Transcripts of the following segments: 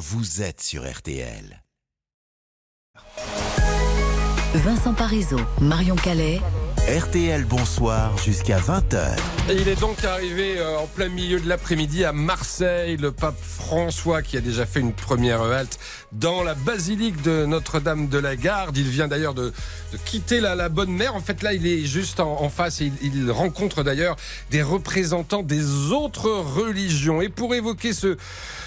vous êtes sur RTL. Vincent Parisot, Marion Calais, RTL Bonsoir jusqu'à 20h. Et il est donc arrivé euh, en plein milieu de l'après-midi à Marseille, le pape François qui a déjà fait une première halte dans la basilique de Notre-Dame de la Garde. Il vient d'ailleurs de, de quitter la, la Bonne Mère. En fait, là, il est juste en, en face et il, il rencontre d'ailleurs des représentants des autres religions. Et pour évoquer ce,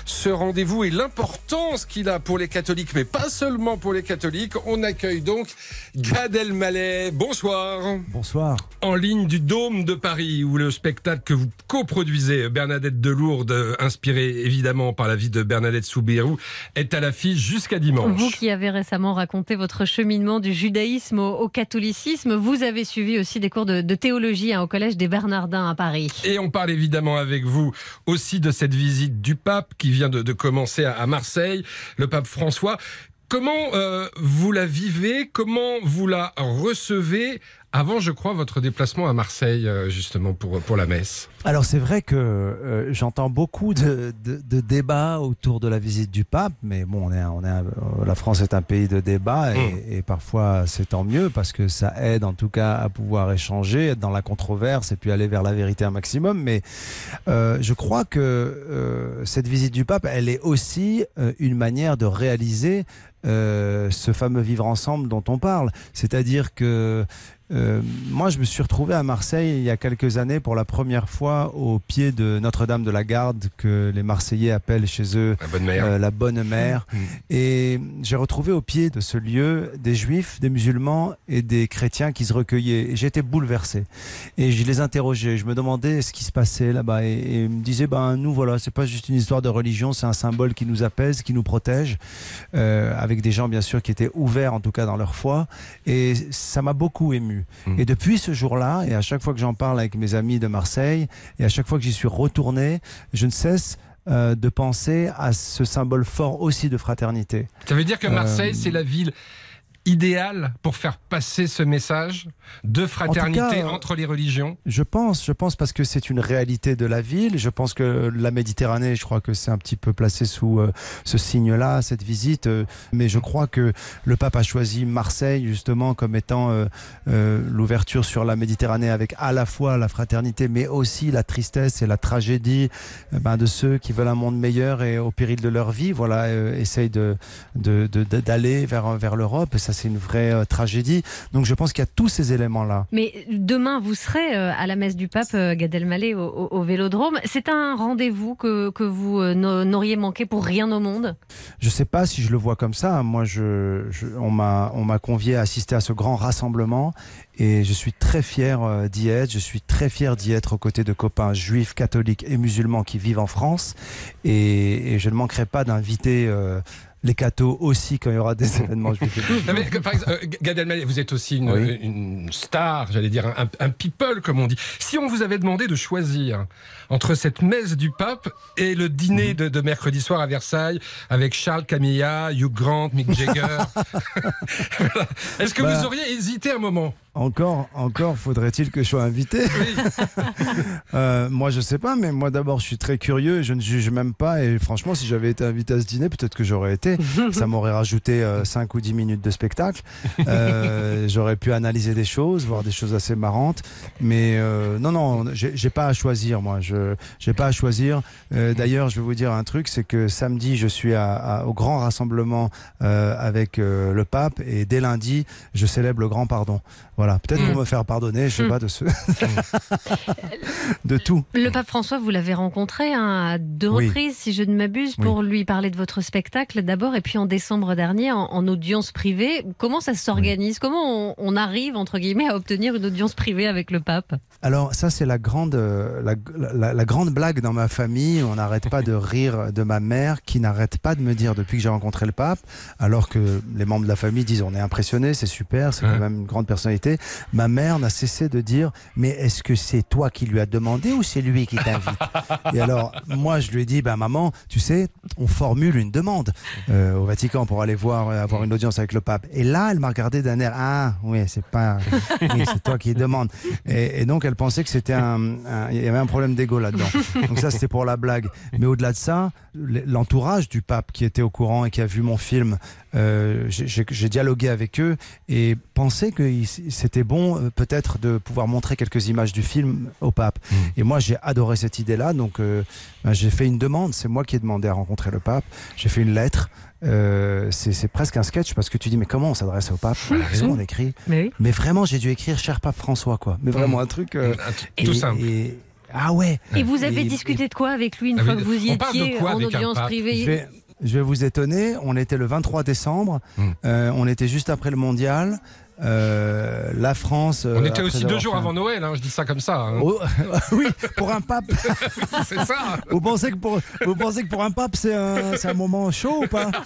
ce rendez-vous et l'importance qu'il a pour les catholiques, mais pas seulement pour les catholiques, on accueille donc Gad Elmaleh. Bonsoir. Bonsoir. En ligne du Dôme de Paris, où le spectacle que vous coproduisez, Bernadette de Lourdes, inspiré évidemment par la vie de Bernadette Soubirou, est à l'affiche jusqu'à dimanche. Vous qui avez récemment raconté votre cheminement du judaïsme au, au catholicisme, vous avez suivi aussi des cours de, de théologie hein, au Collège des Bernardins à Paris. Et on parle évidemment avec vous aussi de cette visite du pape qui vient de, de commencer à, à Marseille, le pape François. Comment euh, vous la vivez? Comment vous la recevez avant, je crois, votre déplacement à Marseille, euh, justement, pour, pour la messe Alors c'est vrai que euh, j'entends beaucoup de, de, de, débats autour de la visite du pape, mais bon, on est, on est, euh, la France est un pays de débat et, Mmh. et parfois c'est tant mieux parce que ça aide en tout cas à pouvoir échanger, être dans la controverse et puis aller vers la vérité un maximum. Mais euh, je crois que euh, cette visite du pape, elle est aussi euh, une manière de réaliser euh, ce fameux vivre ensemble dont on parle. C'est-à-dire que euh, moi, je me suis retrouvé à Marseille il y a quelques années pour la première fois au pied de Notre-Dame de la Garde, que les Marseillais appellent chez eux La bonne mère. euh, la Bonne Mère. Mmh. Et j'ai retrouvé au pied de ce lieu des juifs, des musulmans et des chrétiens qui se recueillaient. J'étais bouleversé. Et je les interrogeais. Je me demandais ce qui se passait là-bas. Et, et ils me disaient, ben, nous, voilà, c'est pas juste une histoire de religion, c'est un symbole qui nous apaise, qui nous protège, euh, avec des gens, bien sûr, qui étaient ouverts, en tout cas, dans leur foi. Et ça m'a beaucoup ému. Mhm. Et depuis ce jour-là, et à chaque fois que j'en parle avec mes amis de Marseille, et à chaque fois que j'y suis retourné, je ne cesse euh, de penser à ce symbole fort aussi de fraternité. Ça veut dire que Marseille, Euh, c'est la ville idéale pour faire passer ce message de fraternité En tout cas, entre les religions? Je pense, je pense parce que c'est une réalité de la ville. Je pense que la Méditerranée, je crois que c'est un petit peu placé sous euh, ce signe-là, cette visite. euh, mais je crois que le pape a choisi Marseille justement comme étant euh, l'ouverture sur la Méditerranée avec à la fois la fraternité, mais aussi la tristesse et la tragédie ben, de ceux qui veulent un monde meilleur et au péril de leur vie, voilà, essayent de d'aller vers vers l'Europe. Ça, c'est une vraie euh, tragédie. Donc, je pense qu'il y a tous ces éléments-là. Mais demain, vous serez euh, à la messe du pape euh, Gad Elmaleh au, au- au Vélodrome. C'est un rendez-vous que, que vous n'a- n'auriez manqué pour rien au monde? Je sais pas si je le vois comme ça. Moi, je, je- on m'a, on m'a convié à assister à ce grand rassemblement et je suis très fier d'y être. Je suis très fier d'y être aux côtés de copains juifs, catholiques et musulmans qui vivent en France et, et je ne manquerai pas d'inviter euh, les cathos aussi quand il y aura des événements juifs. Non, mais, par exemple, euh, Gad Elmaleh, vous êtes aussi une, Oui. une star, j'allais dire un, un people comme on dit. Si on vous avait demandé de choisir entre cette messe du pape et le dîner de, de mercredi soir à Versailles avec Charles Camilla, Hugh Grant, Mick Jagger, Voilà. est-ce que Bah. vous auriez hésité un moment? Encore, encore, faudrait-il que je sois invité Euh, Moi, je sais pas, mais moi d'abord, je suis très curieux, je ne juge même pas. Et franchement, si j'avais été invité à ce dîner, peut-être que j'aurais été. Ça m'aurait rajouté 5 ou 10 minutes de spectacle. Euh, j'aurais pu analyser des choses, voir des choses assez marrantes. Mais euh, non, non, j'ai pas à choisir, moi. Je j'ai pas à choisir. Euh, D'ailleurs, je vais vous dire un truc, c'est que samedi, je suis à, à- au grand rassemblement euh, avec euh, le pape, et dès lundi, je célèbre le grand pardon. Voilà, peut-être Mm. pour me faire pardonner, je sais Mm. pas de ce, de tout. Le pape François, vous l'avez rencontré hein, à deux Oui. reprises, si je ne m'abuse, pour lui parler de votre spectacle d'abord, et puis en décembre dernier, en, en audience privée. Comment ça s'organise? Comment on, on arrive, entre guillemets, à obtenir une audience privée avec le pape? Alors ça c'est la grande euh, la, la- la grande blague dans ma famille. On n'arrête pas de rire de ma mère qui n'arrête pas de me dire depuis que j'ai rencontré le pape, alors que les membres de la famille disent on est impressionné, c'est super, c'est quand même une grande personnalité. Ma mère n'a cessé de dire mais est-ce que c'est toi qui lui as demandé ou c'est lui qui t'invite Et alors moi je lui ai dit bah maman, tu sais, on formule une demande euh, au Vatican pour aller voir avoir une audience avec le pape. Et là elle m'a regardé d'un air ah oui c'est pas oui, c'est toi qui demande. Et, et, donc elle pensait que c'était un, un, il y avait un problème d'ego là-dedans. Donc ça c'était pour la blague. Mais au-delà de ça, l'entourage du pape qui était au courant et qui a vu mon film, euh, j'ai dialogué avec eux et pensé que c'était bon euh, peut-être de pouvoir montrer quelques images du film au pape. Mmh. Et moi j'ai adoré cette idée-là, donc euh, ben, j'ai fait une demande. C'est moi qui ai demandé à rencontrer le pape. J'ai fait une lettre. Euh, c'est presque un sketch parce que tu dis mais comment on s'adresse au pape? Qu'est-ce qu'on écrit mais, oui. mais, vraiment j'ai dû écrire cher pape François quoi. Mais vraiment un truc euh, tout et, simple. Et, ah ouais. Et vous avez et, discuté de quoi avec lui une ah fois que vous y on parle de étiez quoi en avec audience privée? Je vais, vous étonner. On était le 23 décembre. Hmm. Euh, on était juste après le mondial. Euh, la France. euh, On était aussi deux jours fait avant Noël, hein, je dis ça comme ça. hein. Oh, oui, pour un pape. c'est ça. Vous pensez que pour, vous pensez que pour un pape, c'est un, moment chaud ou pas?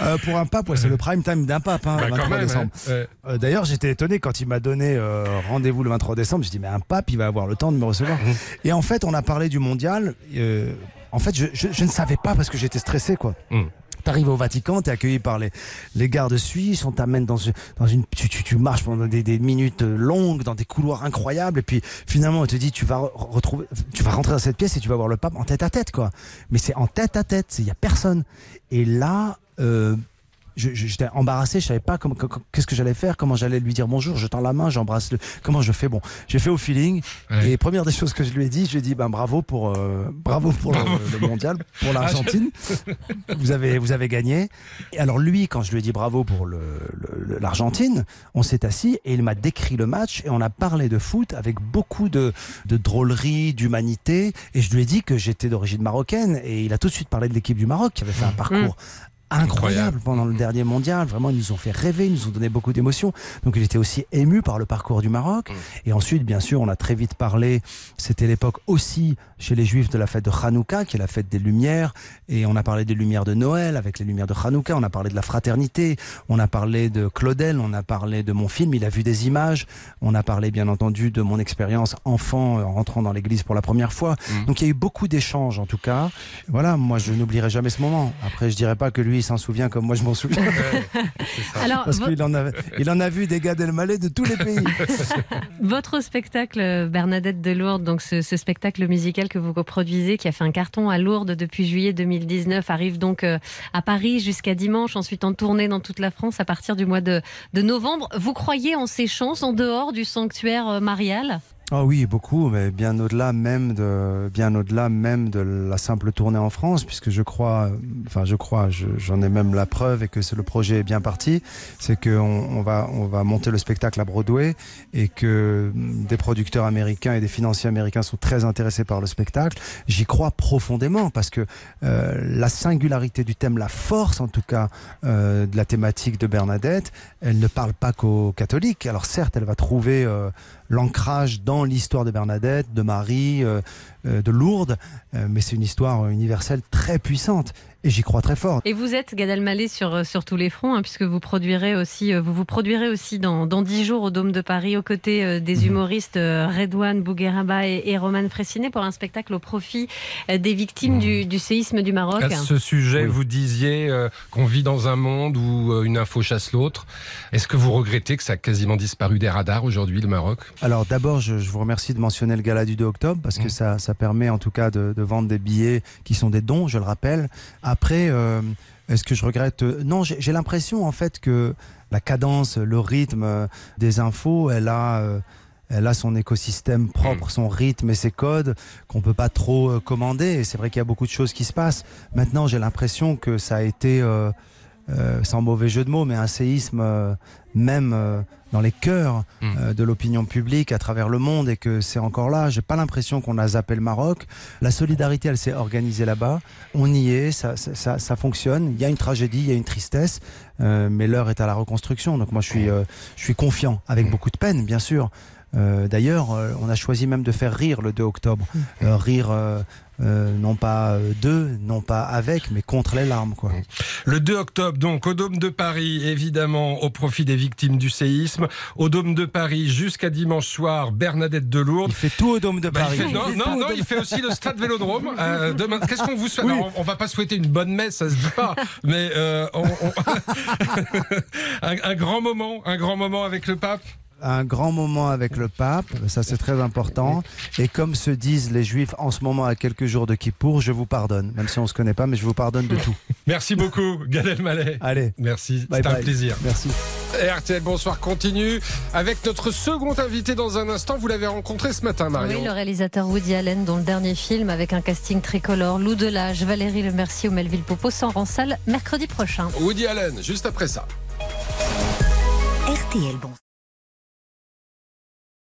Euh, Pour un pape, ouais, c'est le prime time d'un pape, hein, Bah, le quand 23 même, décembre. hein. Ouais. Euh, D'ailleurs, j'étais étonné quand il m'a donné rendez-vous le 23 décembre. Je dis mais un pape, il va avoir le temps de me recevoir. Mmh. Et en fait, on a parlé du mondial. En fait, je, je, je ne savais pas parce que j'étais stressé, quoi. Mm. T'arrives au Vatican, t'es accueilli par les, les gardes suisses, on t'amène dans, une- dans une, tu, tu, tu marches pendant des, des minutes longues, dans des couloirs incroyables, et puis finalement on te dit tu vas re- retrouver, tu vas rentrer dans cette pièce et tu vas voir le pape en tête à tête, quoi. Mais c'est en tête à tête, il y a personne. Et là, euh, j'étais embarrassé, je savais pas comment- qu'est-ce que j'allais faire, comment j'allais lui dire bonjour, je tends la main, j'embrasse le, comment je fais, bon, j'ai fait au feeling, Ouais. et première des choses que je lui ai dit, je lui ai dit, ben bravo pour, euh, bravo pour le, le mondial, pour l'Argentine, vous avez, vous avez gagné. Et alors lui, quand je lui ai dit bravo pour le- le- l'Argentine, on s'est assis et il m'a décrit le match et on a parlé de foot avec beaucoup de, de drôlerie, d'humanité, et je lui ai dit que j'étais d'origine marocaine et il a tout de suite parlé de l'équipe du Maroc qui avait fait un parcours incroyable Incroyable. pendant le dernier mondial. Vraiment, ils nous ont fait rêver, ils nous ont donné beaucoup d'émotions. Donc, il était aussi ému par le parcours du Maroc. Et ensuite, bien sûr, on a très vite parlé. C'était l'époque aussi chez les Juifs de la fête de Hanouka, qui est la fête des Lumières. Et on a parlé des Lumières de Noël avec les Lumières de Hanouka. On a parlé de la fraternité. On a parlé de Claudel. On a parlé de mon film. Il a vu des images. On a parlé, bien entendu, de mon expérience enfant euh, en rentrant dans l'église pour la première fois. Mm. Donc, il y a eu beaucoup d'échanges, en tout cas. Voilà, moi, je n'oublierai jamais ce moment. Après, je dirais pas que lui, il s'en souvient comme moi, je m'en souviens. Alors, Parce qu'il en, a, il en a vu des gars d'Elmaleh de tous les pays. votre spectacle, Bernadette de Lourdes, donc ce, ce spectacle musical que vous coproduisez, qui a fait un carton à Lourdes depuis juillet 2019, arrive donc euh, à Paris jusqu'à dimanche, ensuite en tournée dans toute la France à partir du mois de, de novembre. Vous croyez en ces chances en dehors du sanctuaire euh, marial? Ah oui, beaucoup, mais bien au-delà même de, bien au-delà même de la simple tournée en France, puisque je crois, enfin je crois, je- j'en ai même la preuve et que le projet est bien parti, c'est qu'on on va, on va monter le spectacle à Broadway et que des producteurs américains et des financiers américains sont très intéressés par le spectacle. J'y crois profondément parce que euh, la singularité du thème, la force en tout cas euh, de la thématique de Bernadette, elle ne parle pas qu'aux catholiques. Alors certes, elle va trouver euh, l'ancrage dans l'histoire de Bernadette, de Marie, euh, euh, de Lourdes, euh, mais c'est une histoire universelle très puissante et j'y crois très fort. Et vous êtes Gad Elmaleh sur, euh, sur tous les fronts, hein, puisque vous produirez aussi, euh, vous vous produirez aussi dans, dans 10 jours au Dôme de Paris aux côtés euh, des humoristes euh, Redouane Bougueraba et, et Roman Fressinet pour un spectacle au profit des victimes du, du séisme du Maroc. À ce sujet, Oui. vous disiez euh, qu'on vit dans un monde où euh, une info chasse l'autre. Est-ce que vous regrettez que ça a quasiment disparu des radars aujourd'hui, le Maroc? Alors d'abord, je, je vous remercie de mentionner le gala du 2 octobre parce que Mm. ça, ça permet en tout cas de, de vendre des billets qui sont des dons, je le rappelle. Après, euh, est-ce que je regrette Euh, Non, j'ai l'impression en fait que la cadence, le rythme euh, des infos, elle a... euh, elle a son écosystème propre, son rythme et ses codes qu'on peut pas trop commander. Et c'est vrai qu'il y a beaucoup de choses qui se passent. Maintenant, j'ai l'impression que ça a été, euh, sans mauvais jeu de mots, mais un séisme euh, même euh, dans les cœurs Mm. euh, de l'opinion publique à travers le monde et que c'est encore là. J'ai pas l'impression qu'on a zappé le Maroc. La solidarité, elle s'est organisée là-bas. On y est, ça, ça, ça, fonctionne. Il y a une tragédie, il y a une tristesse, mais l'heure est à la reconstruction. Donc moi, je suis, je suis confiant, avec beaucoup de peine, bien sûr. Euh, D'ailleurs, euh, on a choisi même de faire rire le 2 octobre. Euh, rire euh, euh, non pas de, non pas avec, mais contre les larmes. Quoi. Le 2 octobre, donc, au Dôme de Paris, évidemment, au profit des victimes du séisme. Au Dôme de Paris, jusqu'à dimanche soir, Bernadette de Lourdes. Il fait tout au Dôme de Bah, il Paris. fait- non, non, non, il fait aussi le stade Vélodrome. Euh, demain, qu'est-ce qu'on vous souhaite Oui. Alors, on, on va pas souhaiter une bonne messe, ça se dit pas, mais euh, on- on- un, un grand moment, un grand moment avec le pape. Un grand moment avec le pape, ça c'est très important. Et comme se disent les juifs en ce moment à quelques jours de Kippour, je vous pardonne. Même si on se connaît pas, mais je vous pardonne de tout. Merci beaucoup, Gad Elmaleh. Allez, Merci, c'est un plaisir. Merci. Et RTL Bonsoir continue avec notre second invité dans un instant. Vous l'avez rencontré ce matin, Marion. Oui, le réalisateur Woody Allen, dont le dernier film avec un casting tricolore, Lou Delage, Valérie Lemercier ou Melville Popo, sort en salle mercredi prochain. Woody Allen, juste après ça. RTL Bon.